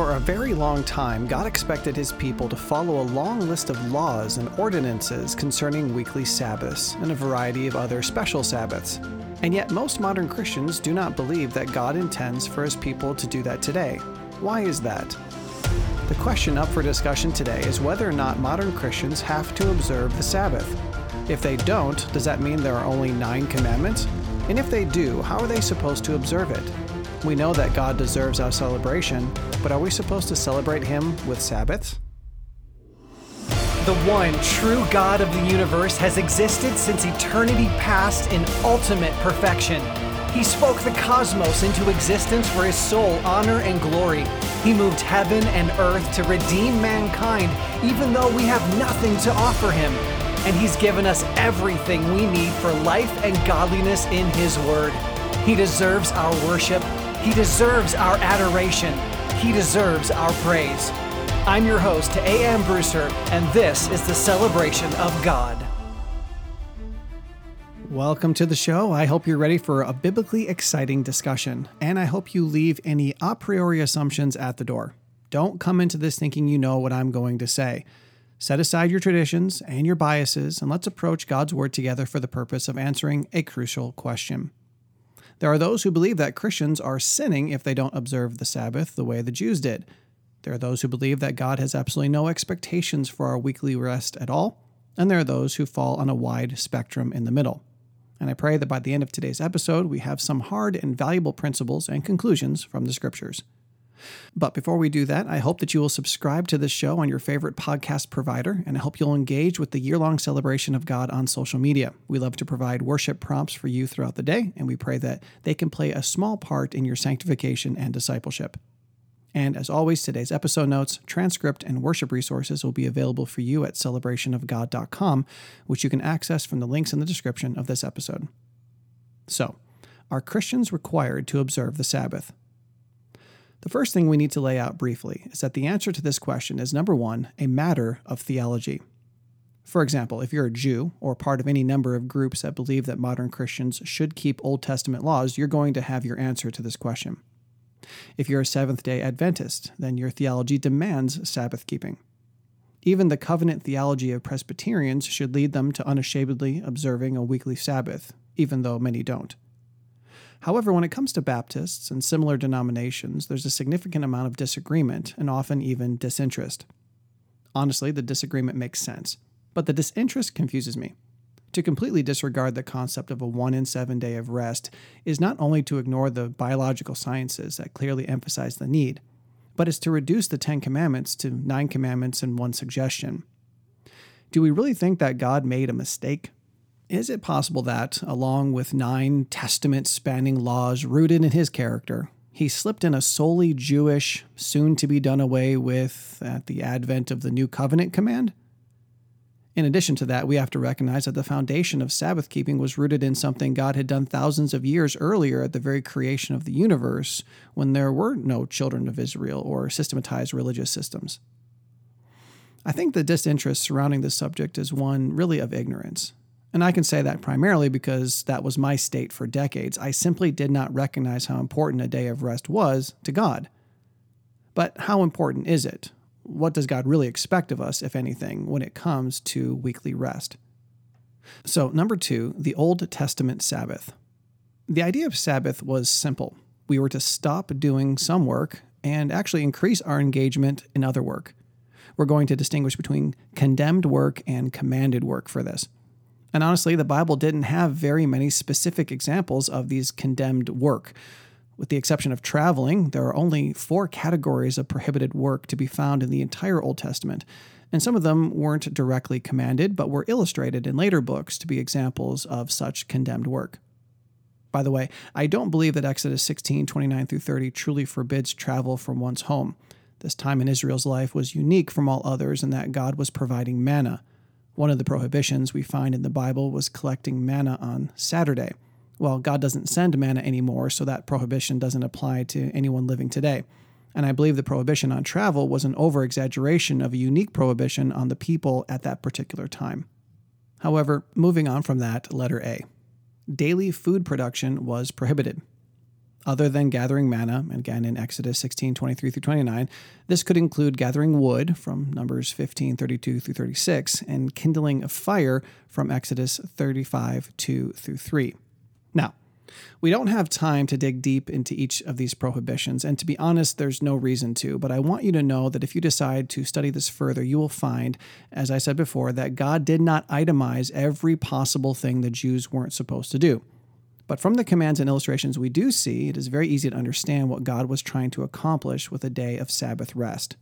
For a very long time, God expected his people to follow a long list of laws and ordinances concerning weekly Sabbaths and a variety of other special Sabbaths. And yet, most modern Christians do not believe that God intends for his people to do that today. Why is that? The question up for discussion today is whether or not modern Christians have to observe the Sabbath. If they don't, does that mean there are only nine commandments? And if they do, how are they supposed to observe it? We know that God deserves our celebration, but are we supposed to celebrate Him with Sabbaths? The one true God of the universe has existed since eternity past in ultimate perfection. He spoke the cosmos into existence for his sole honor and glory. He moved heaven and earth to redeem mankind, even though we have nothing to offer him. And he's given us everything we need for life and godliness in his word. He deserves our worship he deserves our adoration. He deserves our praise. I'm your host, A.M. Brewster, and this is the celebration of God. Welcome to the show. I hope you're ready for a biblically exciting discussion, and I hope you leave any a priori assumptions at the door. Don't come into this thinking you know what I'm going to say. Set aside your traditions and your biases, and let's approach God's Word together for the purpose of answering a crucial question. There are those who believe that Christians are sinning if they don't observe the Sabbath the way the Jews did. There are those who believe that God has absolutely no expectations for our weekly rest at all, and there are those who fall on a wide spectrum in the middle. And I pray that by the end of today's episode, we have some hard and valuable principles and conclusions from the scriptures. But before we do that, I hope that you will subscribe to this show on your favorite podcast provider, and I hope you'll engage with the year long celebration of God on social media. We love to provide worship prompts for you throughout the day, and we pray that they can play a small part in your sanctification and discipleship. And as always, today's episode notes, transcript, and worship resources will be available for you at celebrationofgod.com, which you can access from the links in the description of this episode. So, are Christians required to observe the Sabbath? The first thing we need to lay out briefly is that the answer to this question is number one, a matter of theology. For example, if you're a Jew or part of any number of groups that believe that modern Christians should keep Old Testament laws, you're going to have your answer to this question. If you're a Seventh day Adventist, then your theology demands Sabbath keeping. Even the covenant theology of Presbyterians should lead them to unashamedly observing a weekly Sabbath, even though many don't. However, when it comes to Baptists and similar denominations, there's a significant amount of disagreement and often even disinterest. Honestly, the disagreement makes sense, but the disinterest confuses me. To completely disregard the concept of a one in seven day of rest is not only to ignore the biological sciences that clearly emphasize the need, but is to reduce the Ten Commandments to nine commandments and one suggestion. Do we really think that God made a mistake is it possible that, along with nine testament spanning laws rooted in his character, he slipped in a solely Jewish, soon to be done away with at the advent of the New Covenant command? In addition to that, we have to recognize that the foundation of Sabbath keeping was rooted in something God had done thousands of years earlier at the very creation of the universe when there were no children of Israel or systematized religious systems. I think the disinterest surrounding this subject is one really of ignorance. And I can say that primarily because that was my state for decades. I simply did not recognize how important a day of rest was to God. But how important is it? What does God really expect of us, if anything, when it comes to weekly rest? So, number two, the Old Testament Sabbath. The idea of Sabbath was simple. We were to stop doing some work and actually increase our engagement in other work. We're going to distinguish between condemned work and commanded work for this. And honestly, the Bible didn't have very many specific examples of these condemned work. With the exception of traveling, there are only four categories of prohibited work to be found in the entire Old Testament, and some of them weren't directly commanded, but were illustrated in later books to be examples of such condemned work. By the way, I don't believe that Exodus 16, 29 through 30 truly forbids travel from one's home. This time in Israel's life was unique from all others in that God was providing manna. One of the prohibitions we find in the Bible was collecting manna on Saturday. Well, God doesn't send manna anymore, so that prohibition doesn't apply to anyone living today. And I believe the prohibition on travel was an over exaggeration of a unique prohibition on the people at that particular time. However, moving on from that, letter A. Daily food production was prohibited. Other than gathering manna, again in Exodus 16 23 through 29, this could include gathering wood from Numbers 15 32 through 36 and kindling a fire from Exodus 35 2 through 3. Now, we don't have time to dig deep into each of these prohibitions, and to be honest, there's no reason to, but I want you to know that if you decide to study this further, you will find, as I said before, that God did not itemize every possible thing the Jews weren't supposed to do. But from the commands and illustrations we do see, it is very easy to understand what God was trying to accomplish with a day of Sabbath rest.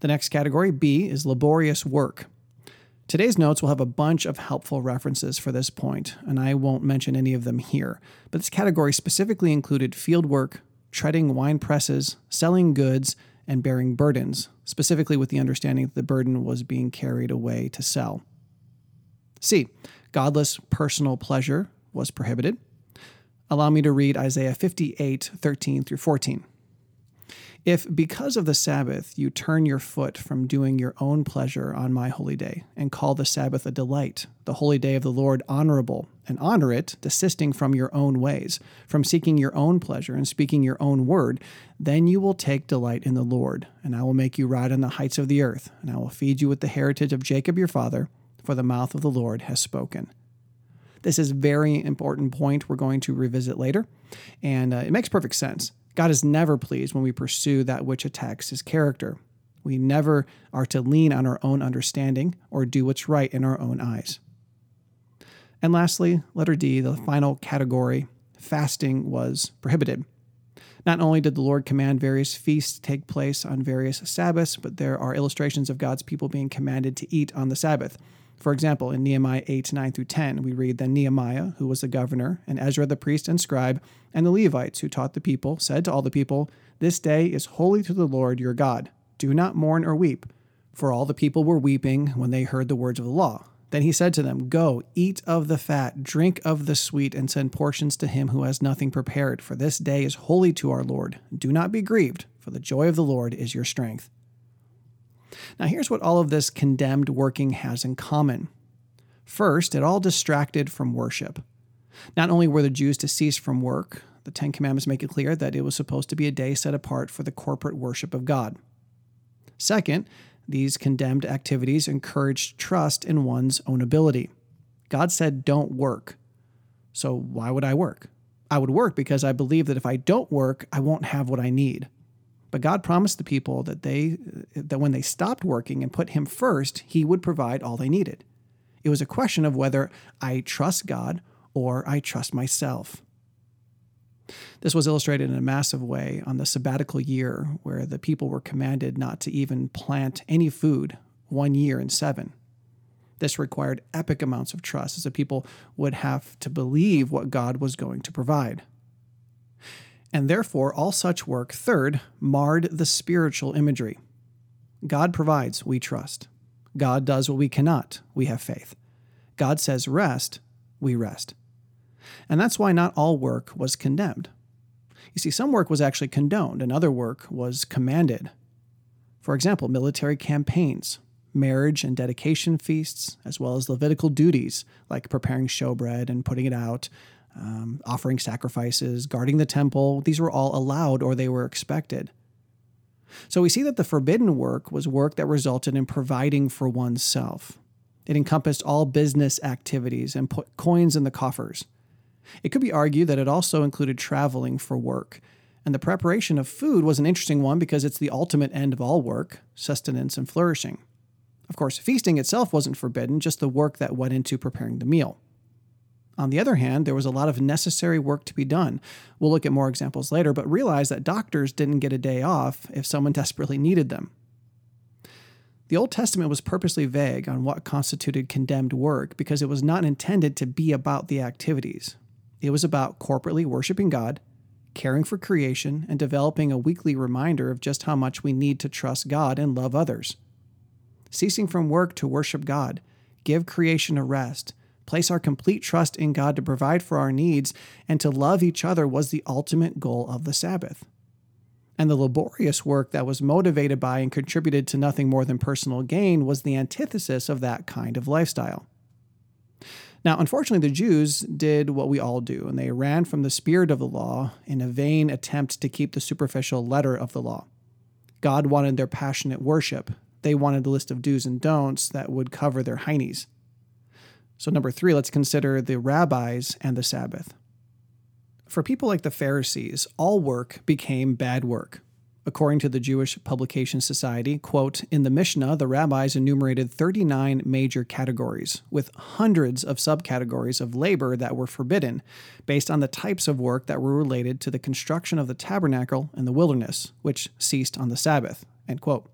The next category, B, is laborious work. Today's notes will have a bunch of helpful references for this point, and I won't mention any of them here. But this category specifically included field work, treading wine presses, selling goods, and bearing burdens, specifically with the understanding that the burden was being carried away to sell. C. Godless personal pleasure was prohibited. Allow me to read Isaiah 58 13 through 14. If because of the Sabbath you turn your foot from doing your own pleasure on my holy day, and call the Sabbath a delight, the holy day of the Lord honorable, and honor it, desisting from your own ways, from seeking your own pleasure and speaking your own word, then you will take delight in the Lord, and I will make you ride on the heights of the earth, and I will feed you with the heritage of Jacob your father, for the mouth of the Lord has spoken. This is very important point we're going to revisit later, and uh, it makes perfect sense. God is never pleased when we pursue that which attacks his character. We never are to lean on our own understanding or do what's right in our own eyes. And lastly, letter D, the final category, fasting was prohibited. Not only did the Lord command various feasts take place on various Sabbaths, but there are illustrations of God's people being commanded to eat on the Sabbath. For example, in Nehemiah 8 9 through 10, we read that Nehemiah, who was the governor, and Ezra the priest and scribe, and the Levites who taught the people, said to all the people, This day is holy to the Lord your God. Do not mourn or weep. For all the people were weeping when they heard the words of the law. Then he said to them, Go, eat of the fat, drink of the sweet, and send portions to him who has nothing prepared, for this day is holy to our Lord. Do not be grieved, for the joy of the Lord is your strength. Now, here's what all of this condemned working has in common. First, it all distracted from worship. Not only were the Jews to cease from work, the Ten Commandments make it clear that it was supposed to be a day set apart for the corporate worship of God. Second, these condemned activities encouraged trust in one's own ability. God said, Don't work. So why would I work? I would work because I believe that if I don't work, I won't have what I need. But God promised the people that they that when they stopped working and put him first, he would provide all they needed. It was a question of whether I trust God or I trust myself. This was illustrated in a massive way on the sabbatical year, where the people were commanded not to even plant any food one year in seven. This required epic amounts of trust, as the people would have to believe what God was going to provide and therefore all such work, third, marred the spiritual imagery. God provides, we trust. God does what we cannot, we have faith. God says rest, we rest. And that's why not all work was condemned. You see, some work was actually condoned, and other work was commanded. For example, military campaigns, marriage and dedication feasts, as well as Levitical duties like preparing showbread and putting it out, um, offering sacrifices, guarding the temple. These were all allowed or they were expected. So we see that the forbidden work was work that resulted in providing for oneself. It encompassed all business activities and put coins in the coffers. It could be argued that it also included traveling for work. And the preparation of food was an interesting one because it's the ultimate end of all work sustenance and flourishing. Of course, feasting itself wasn't forbidden, just the work that went into preparing the meal. On the other hand, there was a lot of necessary work to be done. We'll look at more examples later, but realize that doctors didn't get a day off if someone desperately needed them. The Old Testament was purposely vague on what constituted condemned work because it was not intended to be about the activities. It was about corporately worshiping God, caring for creation, and developing a weekly reminder of just how much we need to trust God and love others. Ceasing from work to worship God, give creation a rest, place our complete trust in God to provide for our needs, and to love each other was the ultimate goal of the Sabbath. And the laborious work that was motivated by and contributed to nothing more than personal gain was the antithesis of that kind of lifestyle. Now, unfortunately, the Jews did what we all do, and they ran from the spirit of the law in a vain attempt to keep the superficial letter of the law. God wanted their passionate worship. They wanted a list of do's and don'ts that would cover their heinies. So, number three, let's consider the rabbis and the Sabbath. For people like the Pharisees, all work became bad work. According to the Jewish Publication Society, quote, in the Mishnah, the rabbis enumerated 39 major categories, with hundreds of subcategories of labor that were forbidden, based on the types of work that were related to the construction of the tabernacle in the wilderness, which ceased on the Sabbath, end quote.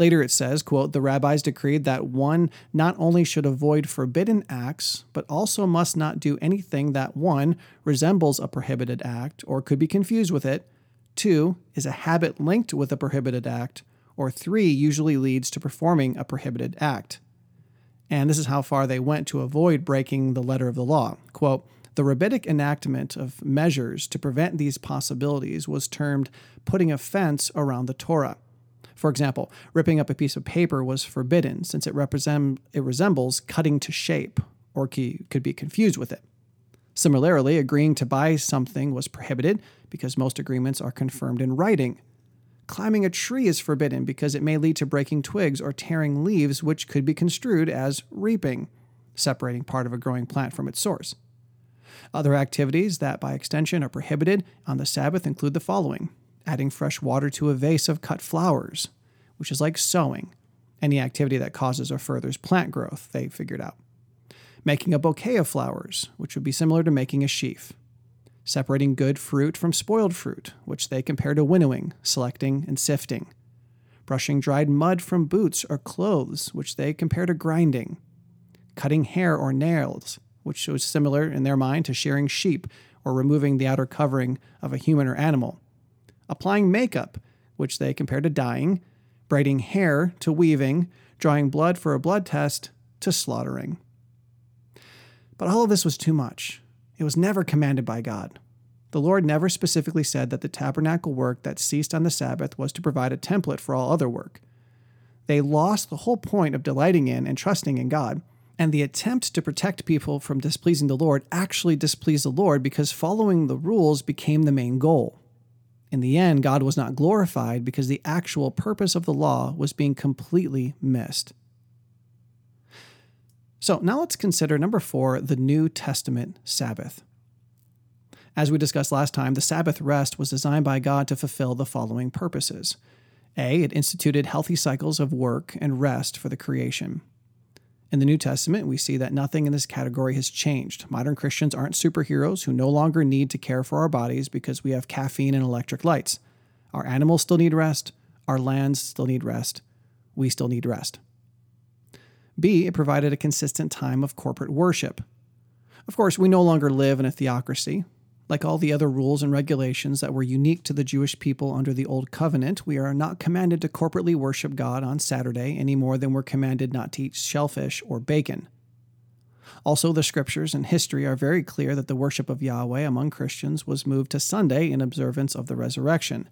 Later it says, quote, the rabbis decreed that one not only should avoid forbidden acts, but also must not do anything that one resembles a prohibited act or could be confused with it, two is a habit linked with a prohibited act, or three usually leads to performing a prohibited act. And this is how far they went to avoid breaking the letter of the law. Quote, the rabbinic enactment of measures to prevent these possibilities was termed putting a fence around the Torah. For example, ripping up a piece of paper was forbidden since it, represent, it resembles cutting to shape or could be confused with it. Similarly, agreeing to buy something was prohibited because most agreements are confirmed in writing. Climbing a tree is forbidden because it may lead to breaking twigs or tearing leaves, which could be construed as reaping, separating part of a growing plant from its source. Other activities that, by extension, are prohibited on the Sabbath include the following adding fresh water to a vase of cut flowers, which is like sowing, any activity that causes or furthers plant growth, they figured out. Making a bouquet of flowers, which would be similar to making a sheaf, separating good fruit from spoiled fruit, which they compare to winnowing, selecting, and sifting, brushing dried mud from boots or clothes, which they compare to grinding, cutting hair or nails, which was similar in their mind to shearing sheep or removing the outer covering of a human or animal, applying makeup, which they compare to dyeing, braiding hair to weaving, drawing blood for a blood test to slaughtering. But all of this was too much. It was never commanded by God. The Lord never specifically said that the tabernacle work that ceased on the Sabbath was to provide a template for all other work. They lost the whole point of delighting in and trusting in God, and the attempt to protect people from displeasing the Lord actually displeased the Lord because following the rules became the main goal. In the end, God was not glorified because the actual purpose of the law was being completely missed. So now let's consider number four, the New Testament Sabbath. As we discussed last time, the Sabbath rest was designed by God to fulfill the following purposes. A, it instituted healthy cycles of work and rest for the creation. In the New Testament, we see that nothing in this category has changed. Modern Christians aren't superheroes who no longer need to care for our bodies because we have caffeine and electric lights. Our animals still need rest. Our lands still need rest. We still need rest. B, it provided a consistent time of corporate worship. Of course, we no longer live in a theocracy. Like all the other rules and regulations that were unique to the Jewish people under the Old Covenant, we are not commanded to corporately worship God on Saturday any more than we're commanded not to eat shellfish or bacon. Also, the scriptures and history are very clear that the worship of Yahweh among Christians was moved to Sunday in observance of the resurrection.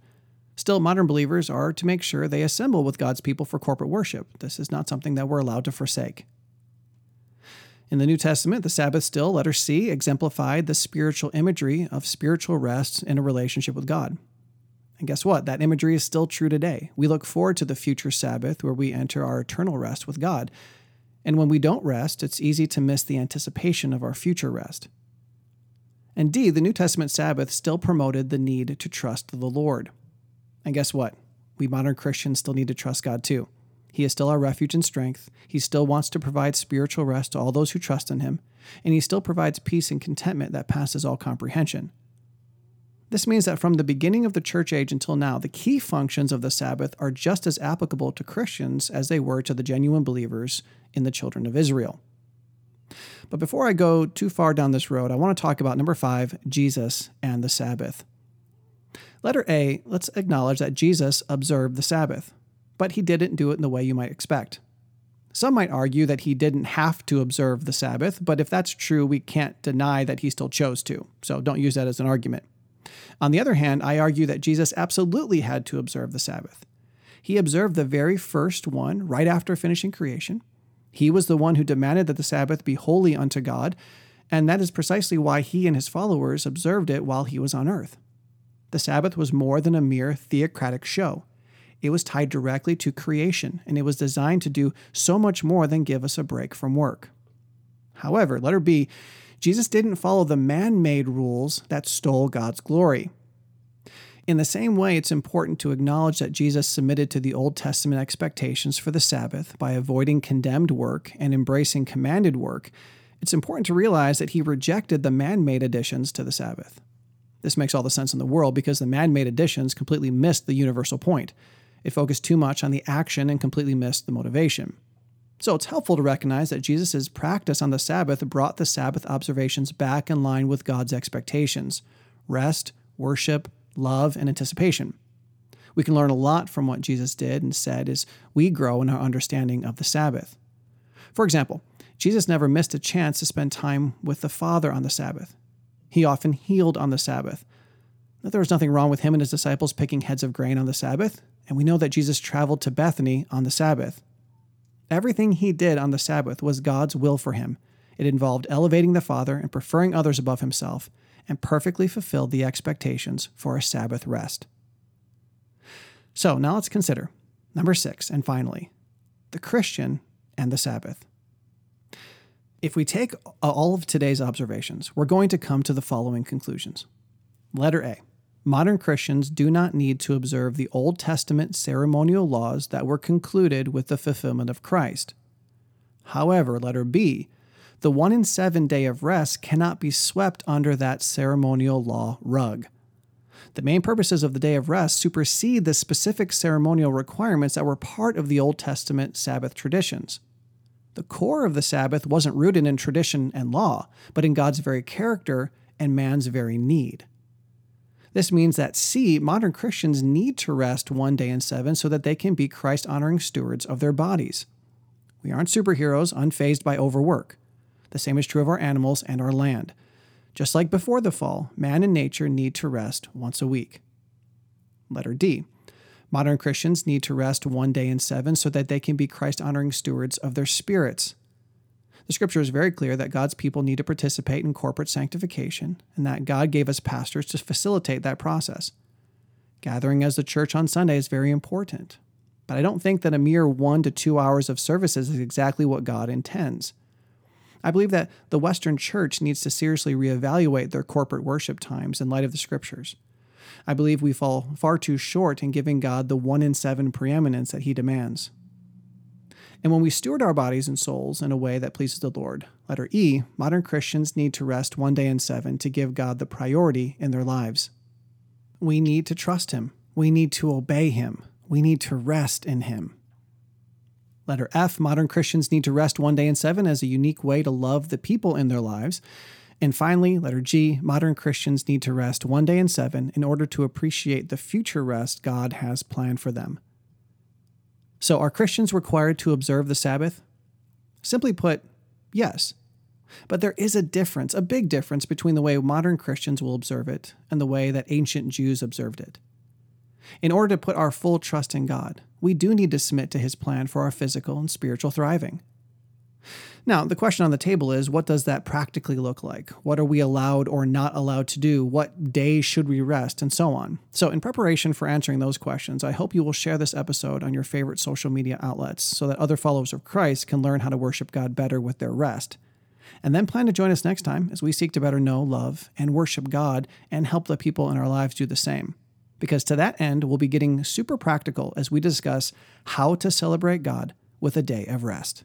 Still, modern believers are to make sure they assemble with God's people for corporate worship. This is not something that we're allowed to forsake. In the New Testament, the Sabbath still, letter C, exemplified the spiritual imagery of spiritual rest in a relationship with God. And guess what? That imagery is still true today. We look forward to the future Sabbath where we enter our eternal rest with God. And when we don't rest, it's easy to miss the anticipation of our future rest. Indeed, the New Testament Sabbath still promoted the need to trust the Lord. And guess what? We modern Christians still need to trust God too. He is still our refuge and strength. He still wants to provide spiritual rest to all those who trust in Him, and He still provides peace and contentment that passes all comprehension. This means that from the beginning of the church age until now, the key functions of the Sabbath are just as applicable to Christians as they were to the genuine believers in the children of Israel. But before I go too far down this road, I want to talk about number five Jesus and the Sabbath. Letter A, let's acknowledge that Jesus observed the Sabbath, but he didn't do it in the way you might expect. Some might argue that he didn't have to observe the Sabbath, but if that's true, we can't deny that he still chose to, so don't use that as an argument. On the other hand, I argue that Jesus absolutely had to observe the Sabbath. He observed the very first one right after finishing creation. He was the one who demanded that the Sabbath be holy unto God, and that is precisely why he and his followers observed it while he was on earth. The Sabbath was more than a mere theocratic show. It was tied directly to creation, and it was designed to do so much more than give us a break from work. However, letter B, Jesus didn't follow the man made rules that stole God's glory. In the same way, it's important to acknowledge that Jesus submitted to the Old Testament expectations for the Sabbath by avoiding condemned work and embracing commanded work. It's important to realize that he rejected the man made additions to the Sabbath. This makes all the sense in the world because the man made additions completely missed the universal point. It focused too much on the action and completely missed the motivation. So it's helpful to recognize that Jesus' practice on the Sabbath brought the Sabbath observations back in line with God's expectations rest, worship, love, and anticipation. We can learn a lot from what Jesus did and said as we grow in our understanding of the Sabbath. For example, Jesus never missed a chance to spend time with the Father on the Sabbath. He often healed on the Sabbath. There was nothing wrong with him and his disciples picking heads of grain on the Sabbath, and we know that Jesus traveled to Bethany on the Sabbath. Everything he did on the Sabbath was God's will for him. It involved elevating the Father and preferring others above himself, and perfectly fulfilled the expectations for a Sabbath rest. So now let's consider number six, and finally, the Christian and the Sabbath. If we take all of today's observations, we're going to come to the following conclusions. Letter A Modern Christians do not need to observe the Old Testament ceremonial laws that were concluded with the fulfillment of Christ. However, letter B, the one in seven day of rest cannot be swept under that ceremonial law rug. The main purposes of the day of rest supersede the specific ceremonial requirements that were part of the Old Testament Sabbath traditions. The core of the Sabbath wasn't rooted in tradition and law, but in God's very character and man's very need. This means that C, modern Christians need to rest one day in seven so that they can be Christ honoring stewards of their bodies. We aren't superheroes unfazed by overwork. The same is true of our animals and our land. Just like before the fall, man and nature need to rest once a week. Letter D. Modern Christians need to rest one day in seven so that they can be Christ honoring stewards of their spirits. The scripture is very clear that God's people need to participate in corporate sanctification and that God gave us pastors to facilitate that process. Gathering as the church on Sunday is very important, but I don't think that a mere one to two hours of services is exactly what God intends. I believe that the Western church needs to seriously reevaluate their corporate worship times in light of the scriptures. I believe we fall far too short in giving God the one in seven preeminence that He demands. And when we steward our bodies and souls in a way that pleases the Lord, letter E, modern Christians need to rest one day in seven to give God the priority in their lives. We need to trust Him. We need to obey Him. We need to rest in Him. Letter F, modern Christians need to rest one day in seven as a unique way to love the people in their lives. And finally, letter G, modern Christians need to rest one day in seven in order to appreciate the future rest God has planned for them. So, are Christians required to observe the Sabbath? Simply put, yes. But there is a difference, a big difference, between the way modern Christians will observe it and the way that ancient Jews observed it. In order to put our full trust in God, we do need to submit to His plan for our physical and spiritual thriving. Now, the question on the table is what does that practically look like? What are we allowed or not allowed to do? What day should we rest? And so on. So, in preparation for answering those questions, I hope you will share this episode on your favorite social media outlets so that other followers of Christ can learn how to worship God better with their rest. And then plan to join us next time as we seek to better know, love, and worship God and help the people in our lives do the same. Because to that end, we'll be getting super practical as we discuss how to celebrate God with a day of rest.